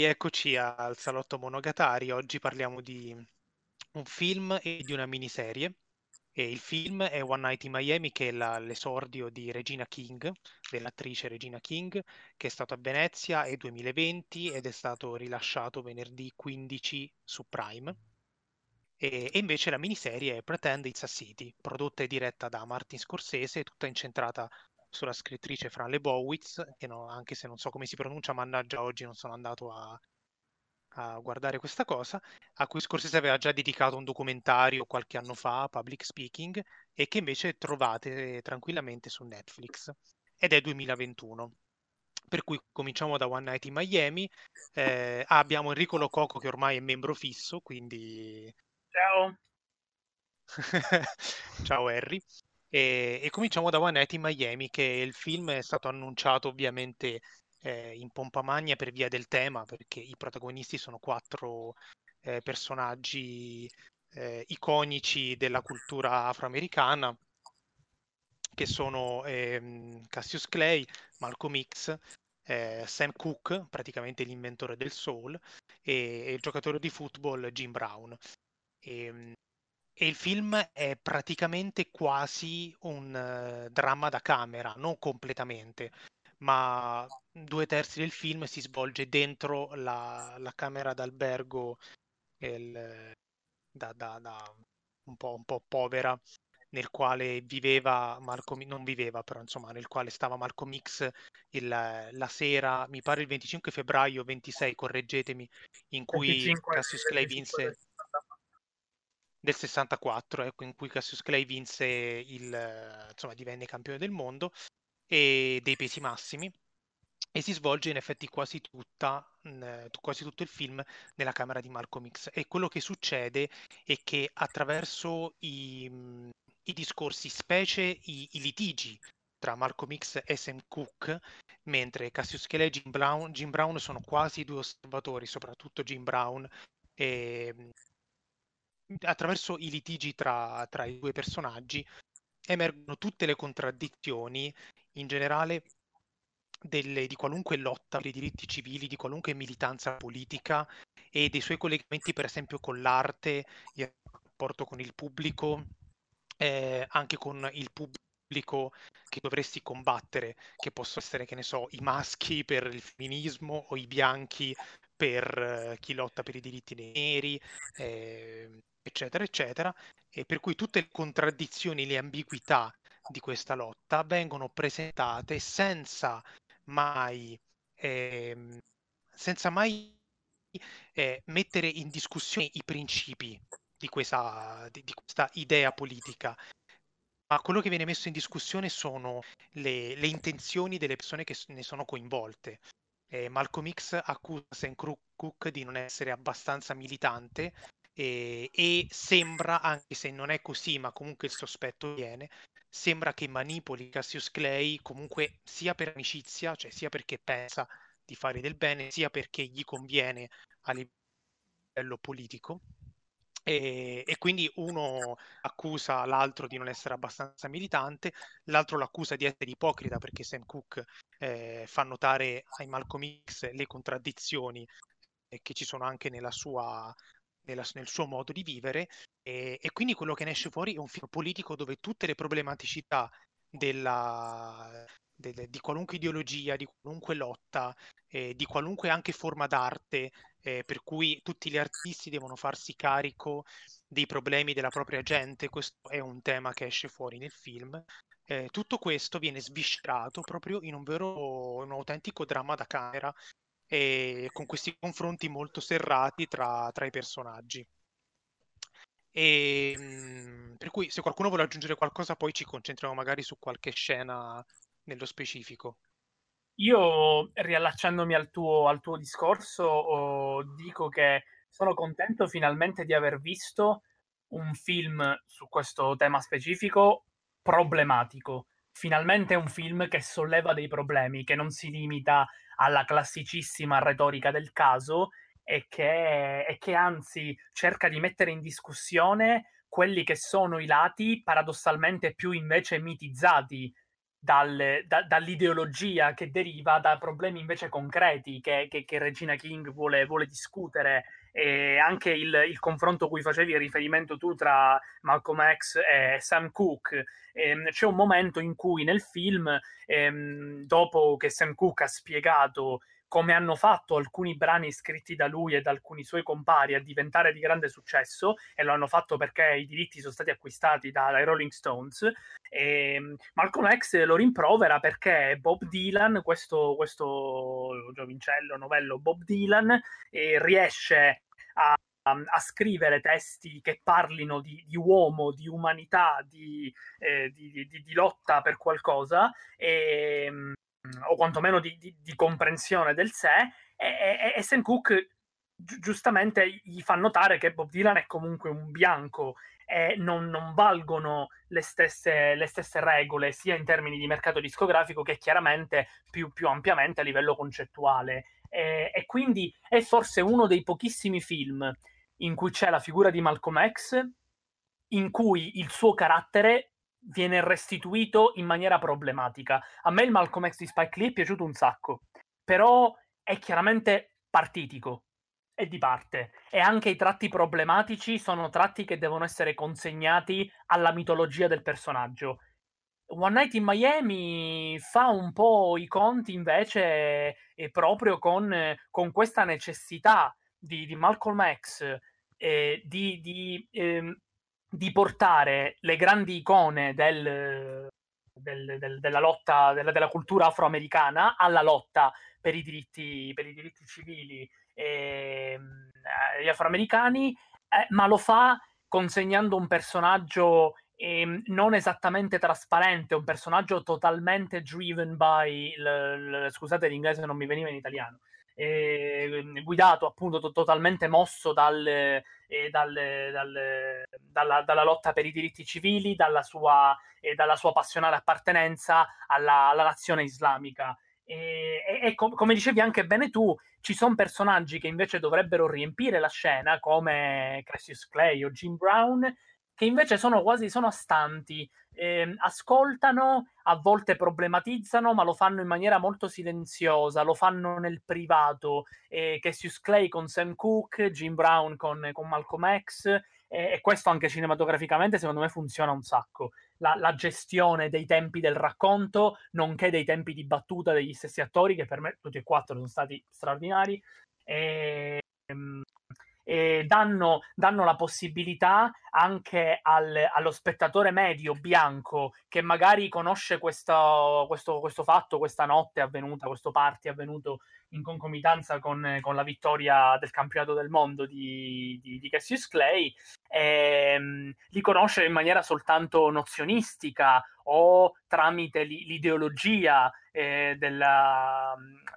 rieccoci al Salotto Monogatari. Oggi parliamo di un film e di una miniserie. E il film è One Night in Miami, che è la, l'esordio di Regina King, dell'attrice Regina King, che è stato a Venezia nel 2020 ed è stato rilasciato venerdì 15 su Prime. E, e invece la miniserie è Pretend It's a City, prodotta e diretta da Martin Scorsese, tutta incentrata sulla scrittrice Fran Lebowitz, che no, anche se non so come si pronuncia, mannaggia oggi non sono andato a, a guardare questa cosa, a cui Scorsese aveva già dedicato un documentario qualche anno fa, Public Speaking, e che invece trovate tranquillamente su Netflix, ed è 2021. Per cui cominciamo da One Night in Miami. Eh, abbiamo Enrico Lococo che ormai è membro fisso, quindi... Ciao! Ciao Harry. E, e, cominciamo da One Night in Miami, che il film è stato annunciato ovviamente eh, in pompa magna per via del tema, perché i protagonisti sono quattro eh, personaggi eh, iconici della cultura afroamericana, che sono ehm, Cassius Clay, Malcolm X, eh, Sam Cooke, praticamente l'inventore del soul, e, e il giocatore di football Jim Brown. E, ehm, e il film è praticamente quasi un uh, dramma da camera, non completamente, ma due terzi del film si svolge dentro la, la camera d'albergo il, da, da, da un, po', un, po', povera nel quale viveva Malcolm, non viveva però insomma, nel quale stava Malcolm X il, la sera, mi pare il 25 febbraio, 26, correggetemi, in cui 25, Cassius Clay vinse del 64, ecco, in cui Cassius Clay vinse il, insomma, divenne campione del mondo e dei pesi massimi e si svolge in effetti quasi tutta, quasi tutto il film nella camera di Malcolm X. E quello che succede è che attraverso i, i discorsi, specie i, i, litigi tra Malcolm X e Sam Cooke, mentre Cassius Clay e Jim Brown, Jim Brown sono quasi due osservatori, soprattutto Jim Brown, e attraverso i litigi tra, tra i due personaggi emergono tutte le contraddizioni in generale delle, di qualunque lotta per i diritti civili, di qualunque militanza politica e dei suoi collegamenti per esempio con l'arte, il rapporto con il pubblico, eh, anche con il pubblico che dovresti combattere, che possono essere, che ne so, i maschi per il femminismo o i bianchi per eh, chi lotta per i diritti dei neri, eh, eccetera, eccetera, e per cui tutte le contraddizioni, le ambiguità di questa lotta vengono presentate senza mai, eh, senza mai eh, mettere in discussione i principi di questa, di, di questa, idea politica. Ma quello che viene messo in discussione sono le, le intenzioni delle persone che ne sono coinvolte. Eh, Malcolm X accusa Sam Cook di non essere abbastanza militante e, e sembra, anche se non è così, ma comunque il sospetto viene, sembra che manipoli Cassius Clay comunque sia per amicizia, cioè sia perché pensa di fare del bene, sia perché gli conviene a livello politico. E, e, quindi uno accusa l'altro di non essere abbastanza militante, l'altro l'accusa di essere ipocrita perché Sam Cook eh, fa notare ai Malcolm X le contraddizioni eh, che ci sono anche nella sua nella, nel suo modo di vivere e, e, quindi quello che ne esce fuori è un film politico dove tutte le problematicità della, de, di qualunque ideologia, di qualunque lotta, eh, di qualunque anche forma d'arte, eh, per cui tutti gli artisti devono farsi carico dei problemi della propria gente, questo è un tema che esce fuori nel film. Eh, tutto questo viene sviscerato proprio in un vero, un autentico dramma da camera e con questi confronti molto serrati tra, tra i personaggi. E, ehm, per cui se qualcuno vuole aggiungere qualcosa poi ci concentriamo magari su qualche scena nello specifico. Io riallacciandomi al tuo, al tuo discorso oh, dico che sono contento finalmente di aver visto un film su questo tema specifico problematico. Finalmente è un film che solleva dei problemi, che non si limita alla classicissima retorica del caso e che, e che anzi cerca di mettere in discussione quelli che sono i lati paradossalmente più invece mitizzati dal, da, dall'ideologia che deriva da problemi invece concreti che, che, che Regina King vuole, vuole discutere e anche il, il, confronto cui facevi riferimento tu tra Malcolm X e Sam Cooke. Ehm, c'è un momento in cui nel film, ehm, dopo che Sam Cooke ha spiegato come hanno fatto alcuni brani scritti da lui e da alcuni suoi compari a diventare di grande successo, e lo hanno fatto perché i diritti sono stati acquistati dai Rolling Stones. E ehm, Malcolm X lo rimprovera perché Bob Dylan, questo, questo giovincello novello Bob Dylan, eh, riesce a a scrivere testi che parlino di, di uomo, di umanità, di, eh, di, di, lotta per qualcosa, e, ehm, o quantomeno di, di, di, comprensione del sé, e, e, e Sam Cooke gi- giustamente gli fa notare che Bob Dylan è comunque un bianco e non, non valgono le stesse, le stesse, regole sia in termini di mercato discografico che chiaramente più, più ampiamente a livello concettuale. E, e, quindi è forse uno dei pochissimi film in cui c'è la figura di Malcolm X, in cui il suo carattere viene restituito in maniera problematica. A me il Malcolm X di Spike Lee è piaciuto un sacco, però è chiaramente partitico e di parte. E anche i tratti problematici sono tratti che devono essere consegnati alla mitologia del personaggio. One Night in Miami fa un po' i conti invece eh, proprio con, eh, con, questa necessità di, di Malcolm X eh, di, di ehm, di portare le grandi icone del, del, del, della lotta, della, della, cultura afroamericana alla lotta per i diritti, per i diritti civili e, eh, gli afroamericani, eh, ma lo fa consegnando un personaggio eh, non esattamente trasparente, un personaggio totalmente driven by, l, l, scusate l'inglese non mi veniva in italiano, eh, guidato appunto to- totalmente mosso dal, eh, dal, dal, dalla, dalla, lotta per i diritti civili, dalla sua, eh, dalla sua passionale appartenenza alla, alla nazione islamica. E, e com- come dicevi anche bene tu, ci sono personaggi che invece dovrebbero riempire la scena, come Cassius Clay o Jim Brown, che invece sono quasi sono astanti, eh, ascoltano, a volte problematizzano, ma lo fanno in maniera molto silenziosa, lo fanno nel privato. Eh, Cassius Clay con Sam Cooke, Jim Brown con, con Malcolm X, eh, e questo anche cinematograficamente secondo me funziona un sacco. La, la, gestione dei tempi del racconto, nonché dei tempi di battuta degli stessi attori, che per me tutti e quattro sono stati straordinari. E, ehm, eh, danno, danno, la possibilità anche al, allo spettatore medio bianco che magari conosce questo, questo, questo, fatto, questa notte avvenuta, questo party avvenuto in concomitanza con, con la vittoria del campionato del mondo di, di, di Cassius Clay, ehm, li conosce in maniera soltanto nozionistica o tramite l'ideologia eh, della,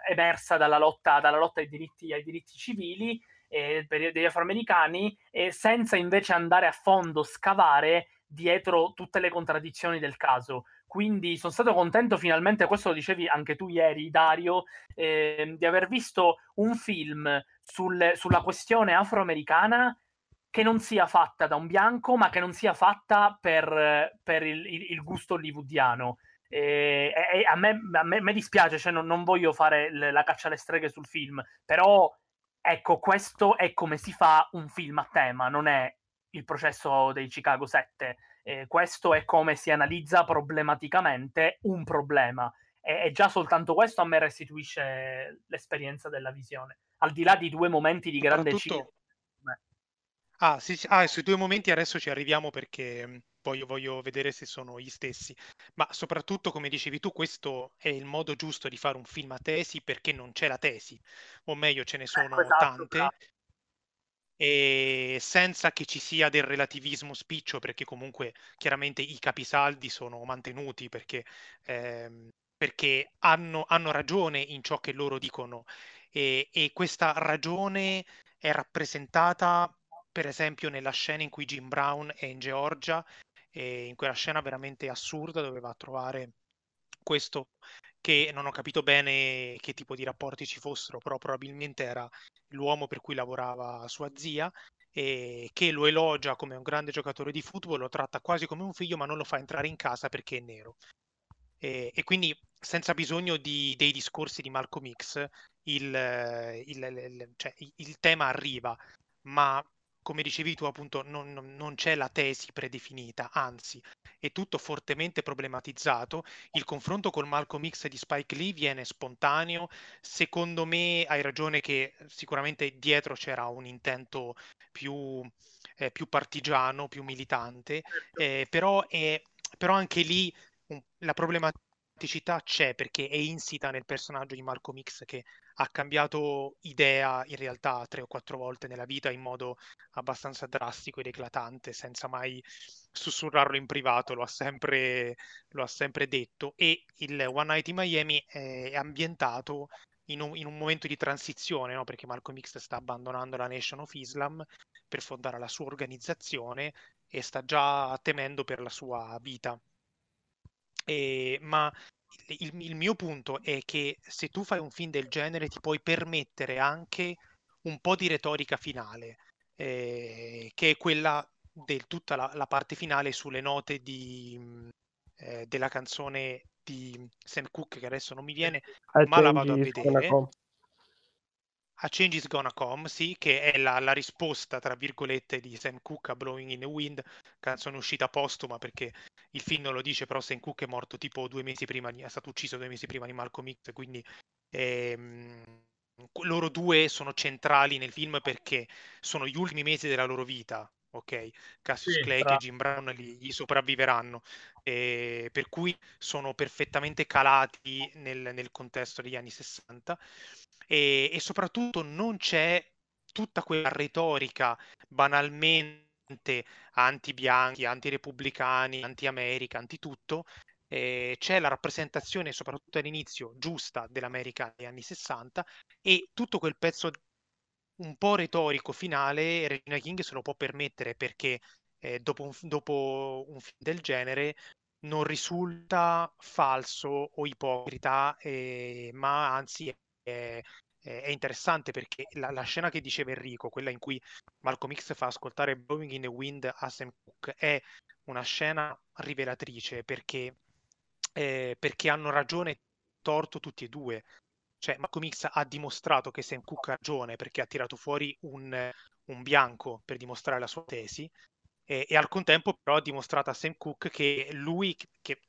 emersa dalla lotta, dalla lotta ai, diritti, ai diritti civili eh, degli afroamericani eh, senza invece andare a fondo, scavare dietro tutte le contraddizioni del caso. Quindi sono stato contento finalmente, questo lo dicevi anche tu ieri, Dario, eh, di aver visto un film sul, sulla questione afroamericana che non sia fatta da un bianco, ma che non sia fatta per, per il, il, il, gusto hollywoodiano. E, e a, me, a, me, me, dispiace, cioè non, non voglio fare la caccia alle streghe sul film, però Ecco, questo è come si fa un film a tema, non è il processo dei Chicago 7. Eh, questo è come si analizza problematicamente un problema. E, e, già soltanto questo a me restituisce l'esperienza della visione. Al di là di due momenti di grande cinema. Ah, sì, sì. Ah, sui due momenti adesso ci arriviamo perché voglio, voglio vedere se sono gli stessi. Ma soprattutto, come dicevi tu, questo è il modo giusto di fare un film a tesi perché non c'è la tesi, o meglio, ce ne ecco, sono esatto, tante. Esatto. E senza che ci sia del relativismo spiccio, perché comunque chiaramente i capisaldi sono mantenuti perché, ehm, perché hanno, hanno, ragione in ciò che loro dicono e, e questa ragione è rappresentata per esempio nella scena in cui Jim Brown è in Georgia e in quella scena veramente assurda dove va a trovare questo che non ho capito bene che tipo di rapporti ci fossero, però probabilmente era l'uomo per cui lavorava sua zia e che lo elogia come un grande giocatore di football, lo tratta quasi come un figlio, ma non lo fa entrare in casa perché è nero. E, e quindi senza bisogno di, dei discorsi di Malcolm X, il, il, il, cioè, il tema arriva, ma come dicevi tu, appunto, non, non, c'è la tesi predefinita, anzi, è tutto fortemente problematizzato. Il confronto con Malcolm X di Spike Lee viene spontaneo. Secondo me hai ragione che sicuramente dietro c'era un intento più, eh, più partigiano, più militante, certo. eh, però, è, però anche lì la problematicità c'è perché è insita nel personaggio di Malcolm X che ha cambiato idea in realtà tre o quattro volte nella vita in modo abbastanza drastico ed eclatante, senza mai sussurrarlo in privato, lo ha sempre, lo ha sempre detto. E il One Night in Miami è ambientato in un, in un momento di transizione, no? perché Malcolm X sta abbandonando la Nation of Islam per fondare la sua organizzazione e sta già temendo per la sua vita. E, ma il, il, mio punto è che se tu fai un film del genere ti puoi permettere anche un po' di retorica finale, eh, che è quella di tutta la, la, parte finale sulle note di, eh, della canzone di Sam Cooke, che adesso non mi viene, ma la vado a vedere. A Change is Gonna Come, sì, che è la, la, risposta, tra virgolette, di Sam Cooke a Blowing in the Wind, canzone uscita postuma perché il film non lo dice, però Sam Cooke è morto tipo due mesi prima, è stato ucciso due mesi prima di Malcolm X, quindi ehm, loro due sono centrali nel film perché sono gli ultimi mesi della loro vita, ok? Cassius sì, Clay tra... e Jim Brown gli, gli sopravviveranno, eh, per cui sono perfettamente calati nel, nel contesto degli anni 60 e, e soprattutto non c'è tutta quella retorica banalmente anti-bianchi, anti-repubblicani, anti-America, anti-tutto, eh, c'è la rappresentazione, soprattutto all'inizio, giusta dell'America negli anni 60 e tutto quel pezzo un po' retorico finale Regina King se lo può permettere perché eh, dopo, un, dopo, un, film del genere non risulta falso o ipocrita, eh, ma anzi è, è, interessante perché la, la, scena che diceva Enrico, quella in cui Malcolm X fa ascoltare Blowing in the Wind a Sam Cooke, è una scena rivelatrice perché, eh, perché hanno ragione torto tutti e due. Cioè, Malcolm X ha dimostrato che Sam Cooke ha ragione perché ha tirato fuori un, un bianco per dimostrare la sua tesi, e, e, al contempo però ha dimostrato a Sam Cooke che lui, che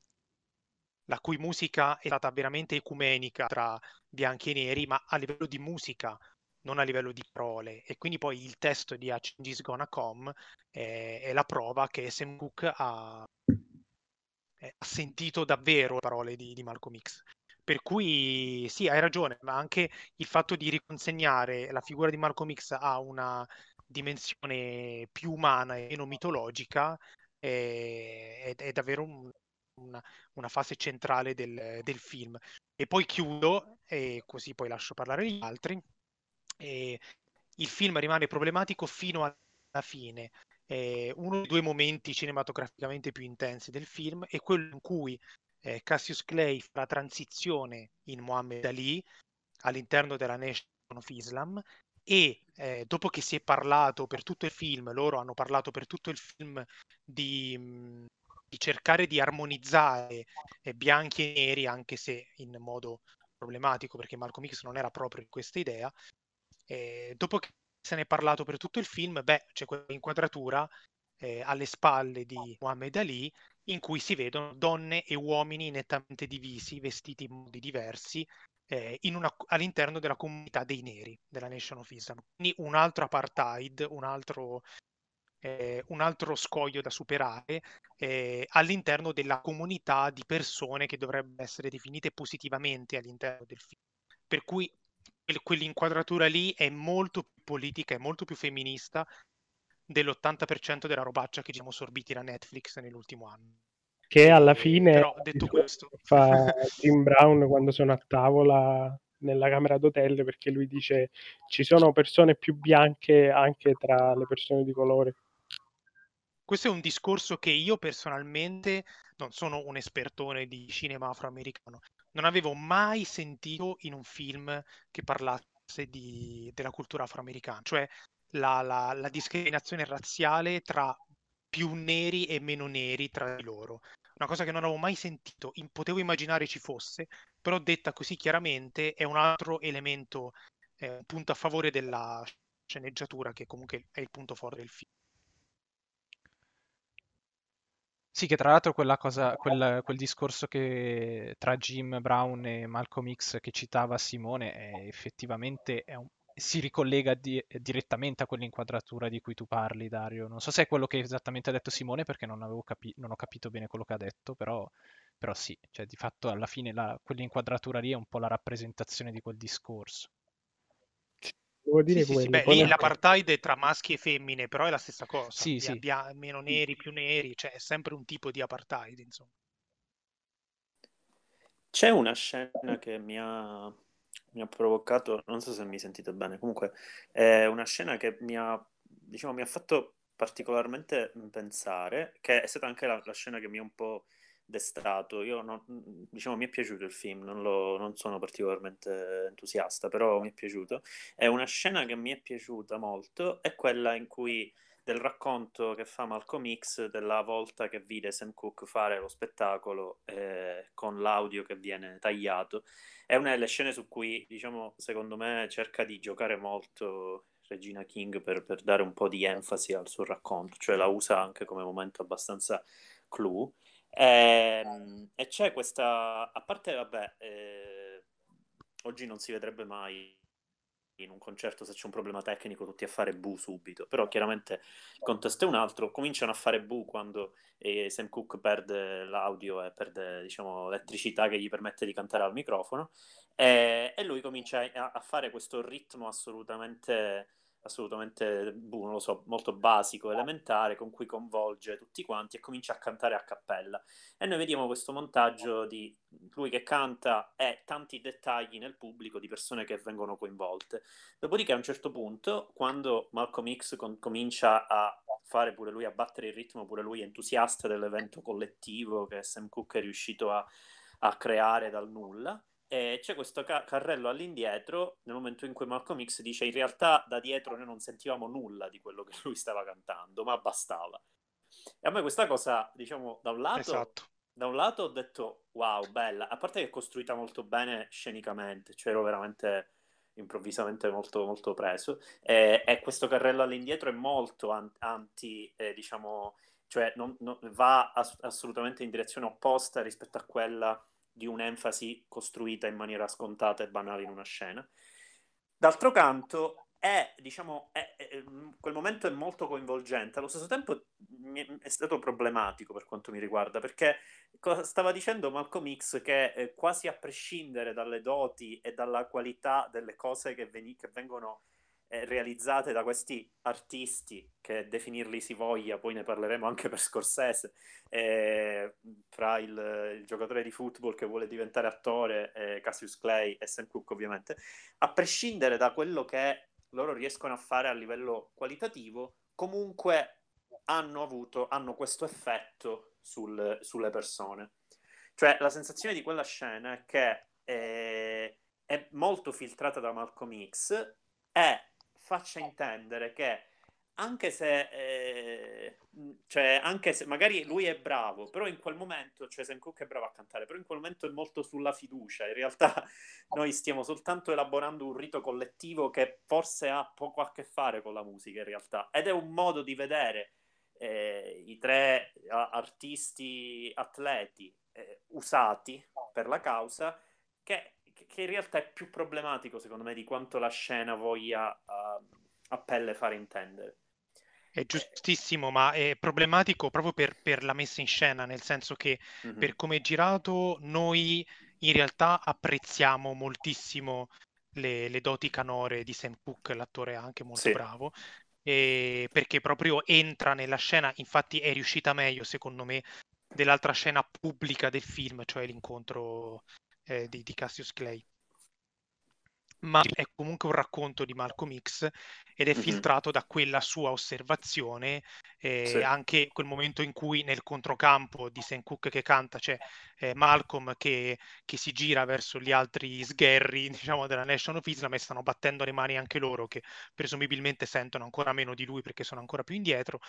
la cui musica è stata veramente ecumenica tra bianchi e neri, ma a livello di musica, non a livello di parole. E quindi poi il testo di A Change is Gonna Come è, è la prova che Sam Cooke ha, eh, ha sentito davvero le parole di, di Malcolm X. Per cui sì, hai ragione, ma anche il fatto di riconsegnare la figura di Malcolm X a una dimensione più umana e meno mitologica è, è, è davvero un, una, una fase centrale del, del, film. E poi chiudo, e così poi lascio parlare gli altri. E il film rimane problematico fino alla fine. Eh, uno dei due momenti cinematograficamente più intensi del film è quello in cui eh, Cassius Clay fa la transizione in Muhammad Ali all'interno della Nation of Islam e eh, dopo che si è parlato per tutto il film, loro hanno parlato per tutto il film di, mh, di cercare di armonizzare eh, bianchi e neri, anche se in modo problematico, perché Malcolm X non era proprio in questa idea. Eh, dopo che se ne è parlato per tutto il film, beh, c'è quell'inquadratura eh, alle spalle di Muhammad Ali in cui si vedono donne e uomini nettamente divisi, vestiti in modi diversi, eh, una, all'interno della comunità dei neri, della Nation of Islam. Quindi un altro apartheid, un altro eh, un altro scoglio da superare eh, all'interno della comunità di persone che dovrebbero essere definite positivamente all'interno del film. Per cui quell'inquadratura lì è molto più politica, è molto più femminista dell'80% della robaccia che ci siamo sorbiti da Netflix nell'ultimo anno. Che alla fine Però, detto questo... fa Jim Brown quando sono a tavola nella camera d'hotel perché lui dice ci sono persone più bianche anche tra le persone di colore. Questo è un discorso che io personalmente non sono un espertone di cinema afroamericano, non avevo mai sentito in un film che parlasse di, della cultura afroamericana, cioè la, la, la discriminazione razziale tra più neri e meno neri tra di loro. Una cosa che non avevo mai sentito, potevo immaginare ci fosse, però detta così chiaramente è un altro elemento, eh, un punto a favore della sceneggiatura che comunque è il punto forte del film. Sì, che tra l'altro quella cosa, quel, quel discorso che tra Jim Brown e Malcolm X che citava Simone è effettivamente è un, si ricollega di, direttamente a quell'inquadratura di cui tu parli, Dario. Non so se è quello che esattamente ha detto Simone perché non, capi- non ho capito bene quello che ha detto, però, però sì, cioè di fatto alla fine la, quell'inquadratura lì è un po' la rappresentazione di quel discorso. Devo dire sì, sì, sì, beh, lì l'apartheid è tra maschi e femmine, però è la stessa cosa. Sì, sì. Abbia, meno neri, più neri, cioè è sempre un tipo di apartheid, insomma. C'è una scena che mi ha, mi ha provocato, non so se mi sentite bene, comunque è una scena che mi ha, diciamo, mi ha fatto particolarmente pensare, che è stata anche la, la scena che mi ha un po' destato. Io non, diciamo, mi è piaciuto il film, non, lo, non, sono particolarmente entusiasta, però mi è piaciuto. È una scena che mi è piaciuta molto, è quella in cui del racconto che fa Malcolm X della volta che vide Sam Cooke fare lo spettacolo eh, con l'audio che viene tagliato. È una delle scene su cui, diciamo, secondo me cerca di giocare molto Regina King per, per dare un po' di enfasi al suo racconto, cioè la usa anche come momento abbastanza clou. E, ehm, e c'è questa, a parte, vabbè, eh, oggi non si vedrebbe mai in un concerto se c'è un problema tecnico tutti a fare bu subito, però chiaramente il contesto è un altro, cominciano a fare bu quando eh, Sam Cooke perde l'audio e perde diciamo, l'elettricità che gli permette di cantare al microfono e, e lui comincia a, a, fare questo ritmo assolutamente assolutamente, boh, non lo so, molto basico, elementare, con cui coinvolge tutti quanti e comincia a cantare a cappella. E noi vediamo questo montaggio di lui che canta e tanti dettagli nel pubblico di persone che vengono coinvolte. Dopodiché a un certo punto, quando Malcolm X con- comincia a fare pure lui, a battere il ritmo, pure lui è entusiasta dell'evento collettivo che Sam Cooke è riuscito a, a creare dal nulla, e c'è questo ca- carrello all'indietro nel momento in cui Malcolm X dice in realtà da dietro noi non sentivamo nulla di quello che lui stava cantando, ma bastava. E a me questa cosa, diciamo, da un lato, esatto. da un lato ho detto wow, bella, a parte che è costruita molto bene scenicamente, cioè ero veramente improvvisamente molto, molto preso, e, e questo carrello all'indietro è molto anti, eh, diciamo, cioè non, non, va ass- assolutamente in direzione opposta rispetto a quella di un'enfasi costruita in maniera scontata e banale in una scena. D'altro canto, è, diciamo, è, è, quel momento è molto coinvolgente, allo stesso tempo è stato problematico per quanto mi riguarda, perché stava dicendo Malcolm X che eh, quasi a prescindere dalle doti e dalla qualità delle cose che, ven- che vengono realizzate da questi artisti, che definirli si voglia, poi ne parleremo anche per Scorsese, eh, fra il, il, giocatore di football che vuole diventare attore, eh, Cassius Clay e Sam Cook ovviamente, a prescindere da quello che loro riescono a fare a livello qualitativo, comunque hanno avuto, hanno questo effetto sul, sulle persone. Cioè la sensazione di quella scena è che eh, è molto filtrata da Malcolm X, è faccia intendere che anche se, eh, cioè, anche se magari lui è bravo, però in quel momento, cioè Sam Cooke è bravo a cantare, però in quel momento è molto sulla fiducia. In realtà noi stiamo soltanto elaborando un rito collettivo che forse ha poco a che fare con la musica in realtà. Ed è un modo di vedere eh, i tre artisti atleti eh, usati per la causa che che in realtà è più problematico secondo me di quanto la scena voglia uh, a pelle fare intendere. È giustissimo, ma è problematico proprio per, per la messa in scena, nel senso che mm-hmm. per come è girato noi in realtà apprezziamo moltissimo le, le doti canore di Sam Cooke, l'attore è anche molto sì. bravo, perché proprio entra nella scena, infatti è riuscita meglio secondo me dell'altra scena pubblica del film, cioè l'incontro eh, di, di Cassius Clay. Ma è comunque un racconto di Malcolm X ed è mm-hmm. filtrato da quella sua osservazione, eh, sì. anche quel momento in cui nel controcampo di Sam Cook che canta c'è eh, Malcolm che, che, si gira verso gli altri sgherri diciamo, della Nation of Islam e stanno battendo le mani anche loro che presumibilmente sentono ancora meno di lui perché sono ancora più indietro.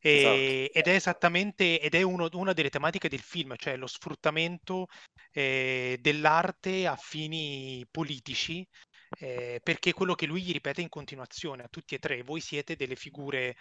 E, esatto. Ed è esattamente ed è uno, una delle tematiche del film, cioè lo sfruttamento eh, dell'arte a fini politici eh, perché quello che lui gli ripete in continuazione a tutti e tre, voi siete delle figure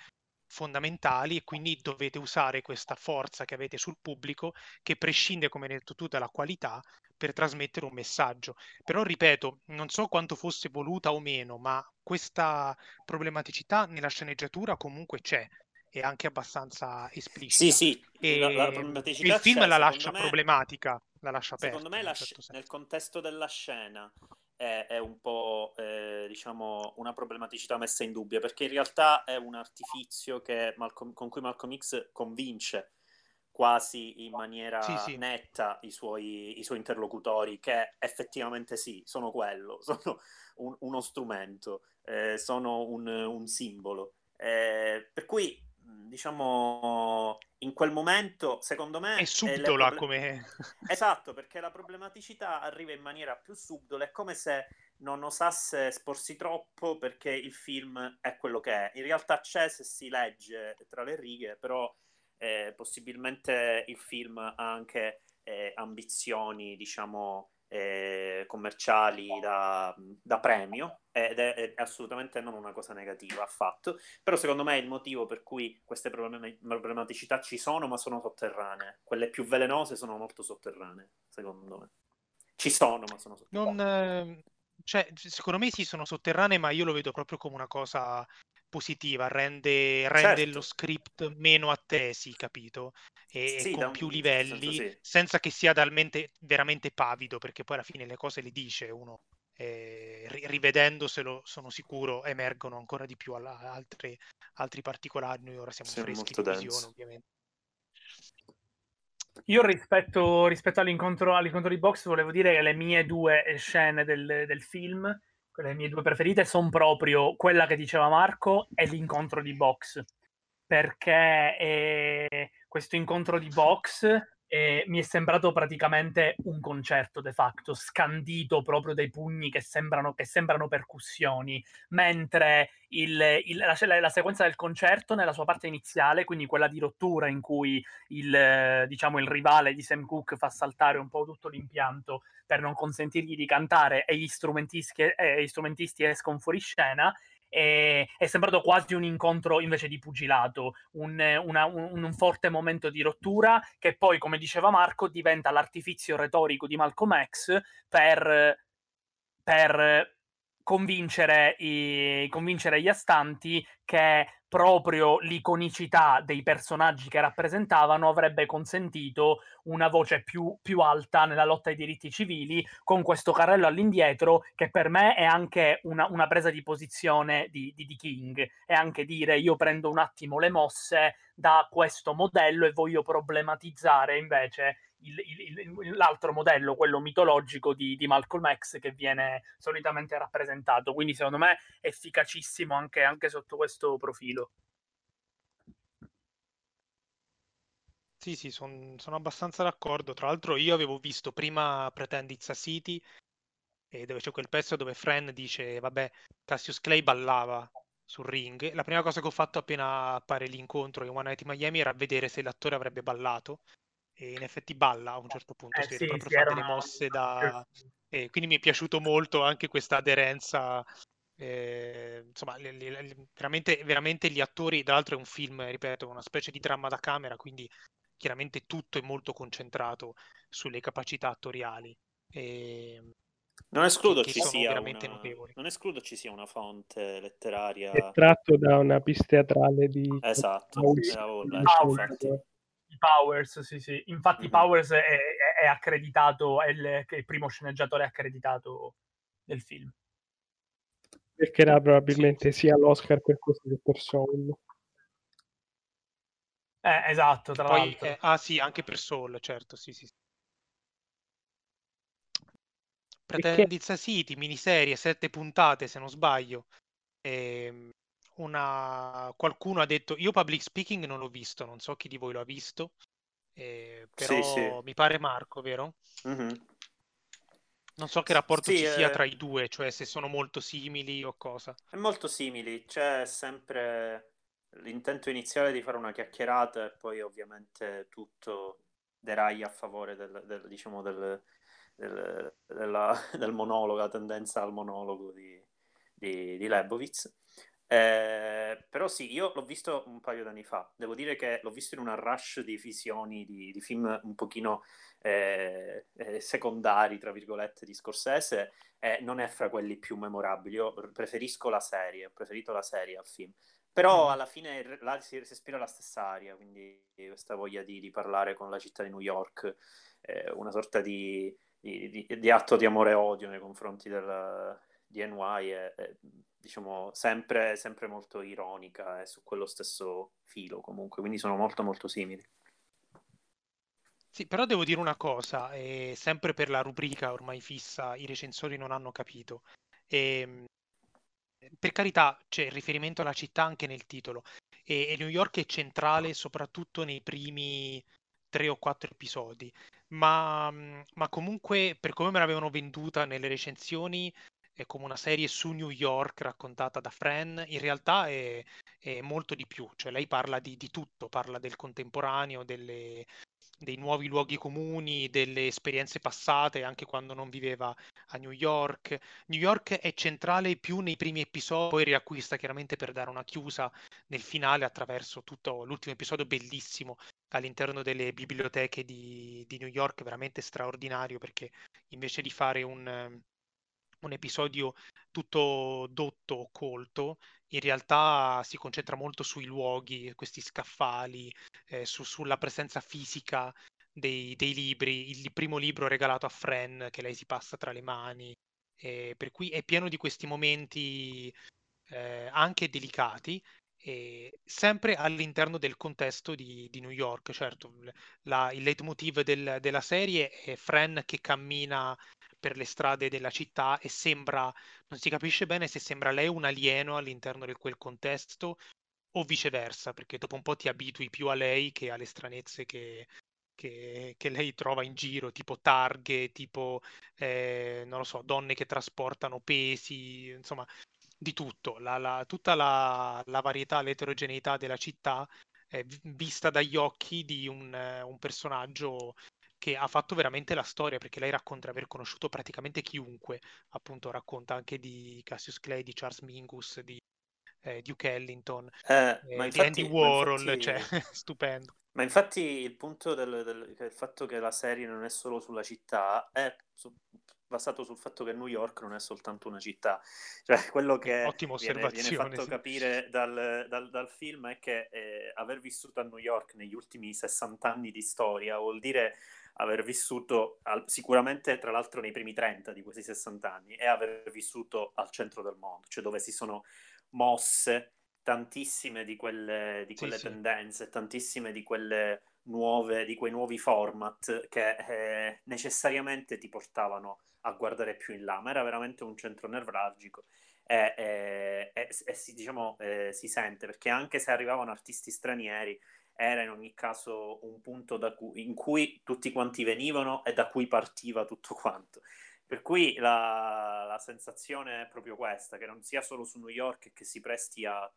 fondamentali e quindi dovete usare questa forza che avete sul pubblico che prescinde, come detto tu, dalla qualità per trasmettere un messaggio. Però ripeto, non so quanto fosse voluta o meno, ma questa problematicità nella sceneggiatura comunque c'è è anche abbastanza esplicita. Sì, sì, e la, la problematicità il film la lascia me, problematica, la lascia aperta. Secondo me certo nel contesto della scena è, è un po' eh, diciamo una problematicità messa in dubbio perché in realtà è un artifizio Malcolm, con cui Malcolm X convince quasi in maniera sì, sì. netta i suoi, i suoi, interlocutori che effettivamente sì, sono quello, sono un, uno strumento, eh, sono un, un simbolo. Eh, per cui diciamo, in quel momento, secondo me... È subdola problem- come... esatto, perché la problematicità arriva in maniera più subdola, è come se non osasse esporsi troppo perché il film è quello che è. In realtà c'è se si legge tra le righe, però eh, possibilmente il film ha anche eh, ambizioni, diciamo, eh, commerciali da, da, premio ed è, è, assolutamente non una cosa negativa affatto, però secondo me è il motivo per cui queste problematicità ci sono ma sono sotterranee, quelle più velenose sono molto sotterranee, secondo me. Ci sono ma sono sotterranee. Non, eh, cioè, secondo me sì sono sotterranee ma io lo vedo proprio come una cosa positiva, rende, rende certo. lo script meno attesi, capito? E sì, con più livelli, sì. senza che sia talmente veramente pavido, perché poi alla fine le cose le dice uno. Eh, rivedendoselo, sono sicuro, emergono ancora di più alla, altre, altri particolari. Noi ora siamo sì, freschi di visione, ovviamente. Io rispetto, rispetto all'incontro, all'incontro, di box volevo dire che le mie due scene del, del film le mie due preferite sono proprio quella che diceva Marco e l'incontro di box. Perché eh, questo incontro di box e mi è sembrato praticamente un concerto de facto, scandito proprio dai pugni che sembrano, che sembrano percussioni, mentre il, il, la, la, sequenza del concerto nella sua parte iniziale, quindi quella di rottura in cui il, diciamo, il rivale di Sam Cooke fa saltare un po' tutto l'impianto per non consentirgli di cantare e gli strumentisti, e gli strumentisti escono fuori scena, è, è, sembrato quasi un incontro invece di pugilato, un, una, un, un, forte momento di rottura che poi, come diceva Marco, diventa l'artifizio retorico di Malcolm X per, per convincere, i, convincere gli astanti che proprio l'iconicità dei personaggi che rappresentavano avrebbe consentito una voce più, più, alta nella lotta ai diritti civili con questo carrello all'indietro che per me è anche una, una presa di posizione di, di, di King. È anche dire io prendo un attimo le mosse da questo modello e voglio problematizzare invece il, il, l'altro modello, quello mitologico di, di, Malcolm X che viene solitamente rappresentato. Quindi secondo me è efficacissimo anche, anche sotto questo profilo. Sì, sì, son, sono abbastanza d'accordo. Tra l'altro io avevo visto prima Pretend It's a City, e dove c'è quel pezzo dove Fran dice, vabbè, Cassius Clay ballava sul ring. La prima cosa che ho fatto appena appare l'incontro in One Night in Miami era vedere se l'attore avrebbe ballato e in effetti balla a un certo punto, eh, si sì, proprio fa delle mosse da... E quindi mi è piaciuto molto anche questa aderenza. Eh, insomma, le, le, le, veramente, veramente gli attori, tra l'altro è un film, ripeto, una specie di dramma da camera, quindi chiaramente tutto è molto concentrato sulle capacità attoriali. E, non escludo, ci sia una... non escludo ci sia una fonte letteraria. È tratto da una pista teatrale di... Esatto, di Powers, sì, sì. Infatti mm-hmm. Powers è, è, è accreditato, è il, è il, primo sceneggiatore accreditato del film. Perché era probabilmente sì. sia l'Oscar per questo che per Soul. Eh, esatto, tra Poi, l'altro. Eh, ah sì, anche per Soul, certo, sì, sì. Pretendizza City, miniserie, sette puntate se non sbaglio. ehm, una... qualcuno ha detto, io public speaking non l'ho visto, non so chi di voi lo ha visto, eh, però Sì, sì. mi pare Marco, vero? Mhm. Non so che rapporto Sì, ci sia eh, tra i due, cioè se sono molto simili o cosa. È molto simili, c'è sempre l'intento iniziale di fare una chiacchierata e poi ovviamente tutto deraglia a favore del, del- diciamo del, del- della- del monologo, la tendenza al monologo di, di, di Lebowitz. Eh, però sì, io l'ho visto un paio d'anni fa, devo dire che l'ho visto in una rush di visioni di, di film un pochino eh, eh, secondari, tra virgolette, di Scorsese e non è fra quelli più memorabili. Io preferisco la serie, ho preferito la serie al film. Però Mhm. alla fine là si, respira la stessa aria, quindi questa voglia di, di parlare con la città di New York, eh, una sorta di, di- di- di atto di amore e odio nei confronti del, di NY, è, è, diciamo sempre, sempre molto ironica e su quello stesso filo comunque, quindi sono molto molto simili. Sì, però devo dire una cosa, eh, sempre per la rubrica ormai fissa, i recensori non hanno capito. Ehm, per carità, c'è il riferimento alla città anche nel titolo e, e New York è centrale soprattutto nei primi tre o quattro episodi, ma, mm, ma comunque per come me l'avevano venduta nelle recensioni è come una serie su New York raccontata da Fran, in realtà è, è molto di più, cioè lei parla di, di tutto, parla del contemporaneo, delle, dei nuovi luoghi comuni, delle esperienze passate, anche quando non viveva a New York. New York è centrale più nei primi episodi, poi riacquista chiaramente per dare una chiusa nel finale attraverso tutto l'ultimo episodio bellissimo all'interno delle biblioteche di, di New York, veramente straordinario perché invece di fare un, un episodio tutto dotto colto, in realtà si concentra molto sui luoghi, questi scaffali, eh, su- sulla presenza fisica dei, dei libri, il primo libro regalato a Fran che lei si passa tra le mani, eh, per cui è pieno di questi momenti eh, anche delicati, sempre all'interno del contesto di, di New York. Certo, la- il leitmotiv del- della serie è Fran che cammina per le strade della città e sembra, non si capisce bene se sembra lei un alieno all'interno di quel contesto o viceversa, perché dopo un po' ti abitui più a lei che alle stranezze che, che- che lei trova in giro, tipo targhe, tipo, eh, non lo so, donne che trasportano pesi, insomma, di tutto. La- la- tutta la, la varietà, l'eterogeneità della città vista dagli occhi di un, eh, un personaggio che ha fatto veramente la storia, perché lei racconta di aver conosciuto praticamente chiunque, appunto racconta anche di Cassius Clay, di Charles Mingus, di eh, Duke Ellington, Eh, eh, ma di Andy infatti, Warhol, cioè, infatti, stupendo. ma infatti il punto del, del- il fatto che la serie non è solo sulla città è su- basato sul fatto che New York non è soltanto una città. Cioè, quello che viene, viene fatto sì. capire dal, dal- dal film è che eh, aver vissuto a New York negli ultimi 60 anni di storia vuol dire aver vissuto al- sicuramente, tra l'altro, nei primi 30 di questi 60 anni e aver vissuto al centro del mondo, cioè dove si sono mosse tantissime di quelle, di Sì, quelle sì. tendenze, tantissime di quelle nuove, di quei nuovi format che eh, necessariamente ti portavano a guardare più in là, ma era veramente un centro nevralgico e, e- e- e si, diciamo, eh, si sente perché anche se arrivavano artisti stranieri era in ogni caso un punto cui- in cui tutti quanti venivano e da cui partiva tutto quanto. Per cui la, la sensazione è proprio questa, che non sia solo su New York che si presti a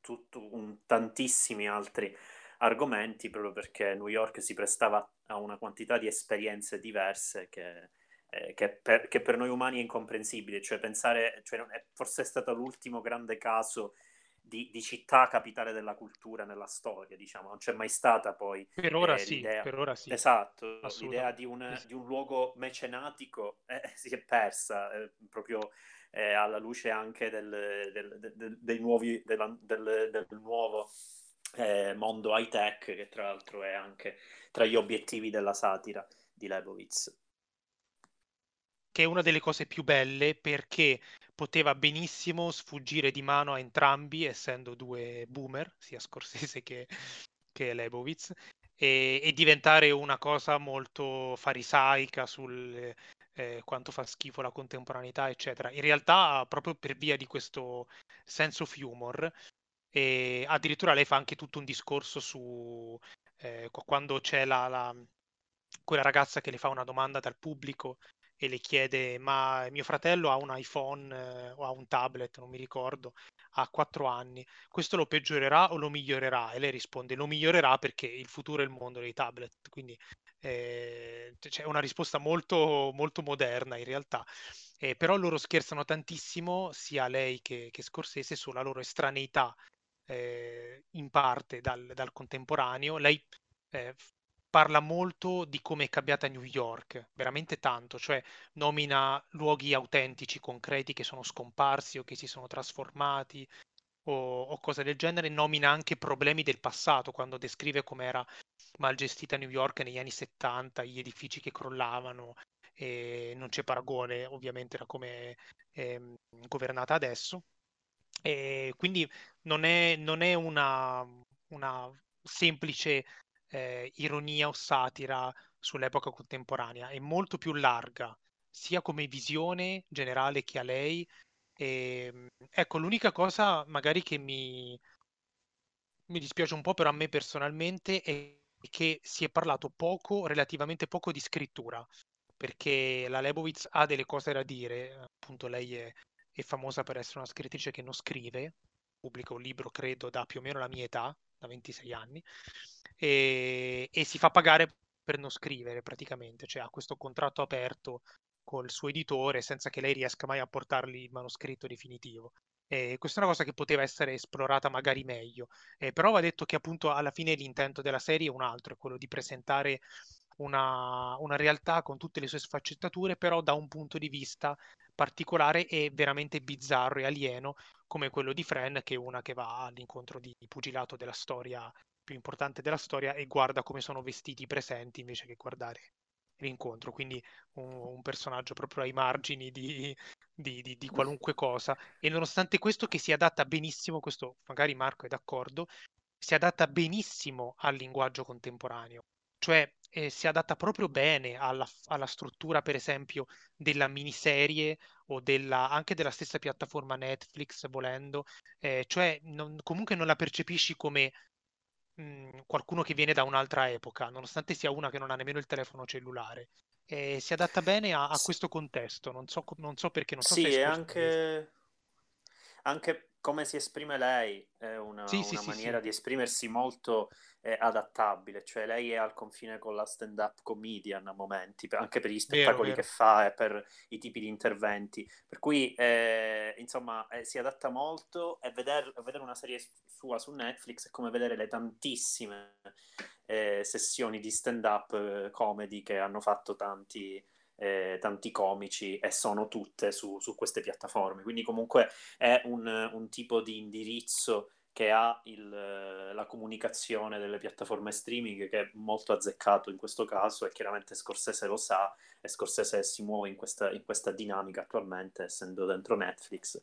tutto un- tantissimi altri argomenti, proprio perché New York si prestava a una quantità di esperienze diverse che, eh, che per, che per noi umani è incomprensibile. Cioè pensare, cioè non è, forse è stato l'ultimo grande caso di, di città capitale della cultura nella storia, diciamo, non c'è mai stata poi Per ora eh, sì, per ora sì. Esatto, l'idea di un, di un luogo mecenatico eh, si è persa eh, proprio eh, alla luce anche del, del- del- dei nuovi, della- del, del nuovo eh, mondo high tech, che tra l'altro è anche tra gli obiettivi della satira di Lebowitz. Che è una delle cose più belle perché poteva benissimo sfuggire di mano a entrambi, essendo due boomer, sia Scorsese che, che Lebowitz, e, e diventare una cosa molto farisaica sul, eh, quanto fa schifo la contemporaneità, eccetera. In realtà, proprio per via di questo sense of humor, e addirittura lei fa anche tutto un discorso su eh, quando c'è la, la, quella ragazza che le fa una domanda dal pubblico e le chiede ma mio fratello ha un iPhone eh, o ha un tablet, non mi ricordo, ha quattro anni, questo lo peggiorerà o lo migliorerà? E lei risponde lo migliorerà perché il futuro è il mondo dei tablet, quindi eh, c'è una risposta molto, molto moderna in realtà. Eh, però loro scherzano tantissimo, sia lei che, che Scorsese, sulla loro estraneità eh, in parte dal, dal contemporaneo. Lei eh, parla molto di come è cambiata New York, veramente tanto, cioè nomina luoghi autentici, concreti che sono scomparsi o che si sono trasformati o, o cose del genere, nomina anche problemi del passato quando descrive com'era mal gestita New York negli anni 70, gli edifici che crollavano, e non c'è paragone ovviamente da come è governata adesso. E quindi non è, non è una, una semplice eh, ironia o satira sull'epoca contemporanea, è molto più larga, sia come visione generale che a lei. E, ehm, ecco, l'unica cosa magari che mi, mi dispiace un po', però a me personalmente, è che si è parlato poco, relativamente poco di scrittura, perché la Lebowitz ha delle cose da dire, appunto lei è, è famosa per essere una scrittrice che non scrive, pubblica un libro credo da più o meno la mia età, da 26 anni, e, e si fa pagare per non scrivere praticamente, cioè ha questo contratto aperto col suo editore senza che lei riesca mai a portargli il manoscritto definitivo. E questa è una cosa che poteva essere esplorata magari meglio, eh, però va detto che appunto alla fine l'intento della serie è un altro, è quello di presentare una, una realtà con tutte le sue sfaccettature, però da un punto di vista particolare e veramente bizzarro e alieno, come quello di Fren, che è una che va all'incontro di pugilato della storia più importante della storia e guarda come sono vestiti i presenti invece che guardare l'incontro. Quindi un, un personaggio proprio ai margini di, di, di, di, qualunque cosa. E nonostante questo, che si adatta benissimo, questo magari Marco è d'accordo, si adatta benissimo al linguaggio contemporaneo. Cioè eh, si adatta proprio bene alla, alla, struttura, per esempio, della miniserie o della, anche della stessa piattaforma Netflix, volendo. Eh, cioè non, comunque non la percepisci come Mhmm, qualcuno che viene da un'altra epoca, nonostante sia una che non ha nemmeno il telefono cellulare. E si adatta bene a, a questo contesto. Non so, non so perché, non so sì, se è anche, anche come si esprime lei, è una, sì, una sì, maniera sì, di esprimersi molto eh, adattabile, cioè lei è al confine con la stand-up comedian a momenti, anche per gli spettacoli vero, vero. che fa e per i tipi di interventi, per cui eh, insomma eh, si adatta molto e vedere, vedere, una serie sua su Netflix è come vedere le tantissime eh, sessioni di stand-up eh, comedy che hanno fatto tanti eh, tanti comici e sono tutte su, su, queste piattaforme. Quindi comunque è un, un tipo di indirizzo che ha il, la comunicazione delle piattaforme streaming che è molto azzeccato in questo caso e chiaramente Scorsese lo sa e Scorsese si muove in questa, in questa dinamica attualmente essendo dentro Netflix.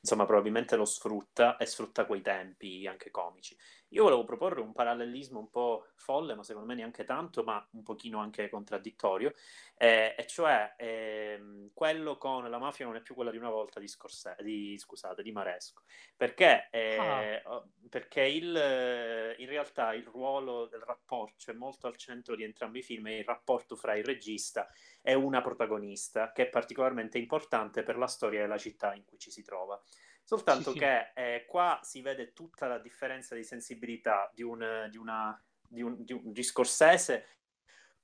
Insomma probabilmente lo sfrutta e sfrutta quei tempi anche comici. Io volevo proporre un parallelismo un po' folle, ma secondo me neanche tanto, ma un pochino anche contraddittorio, eh, e cioè eh, quello con la mafia non è più quella di una volta di, Scorsese, di, scusate, di Maresco, perché, eh, ah. perché il, in realtà il ruolo del rapporto, cioè molto al centro di entrambi i film, è il rapporto fra il regista e una protagonista, che è particolarmente importante per la storia della città in cui ci si trova. Soltanto sì, che eh, qua si vede tutta la differenza di sensibilità di un, di una, di un, di un discorsese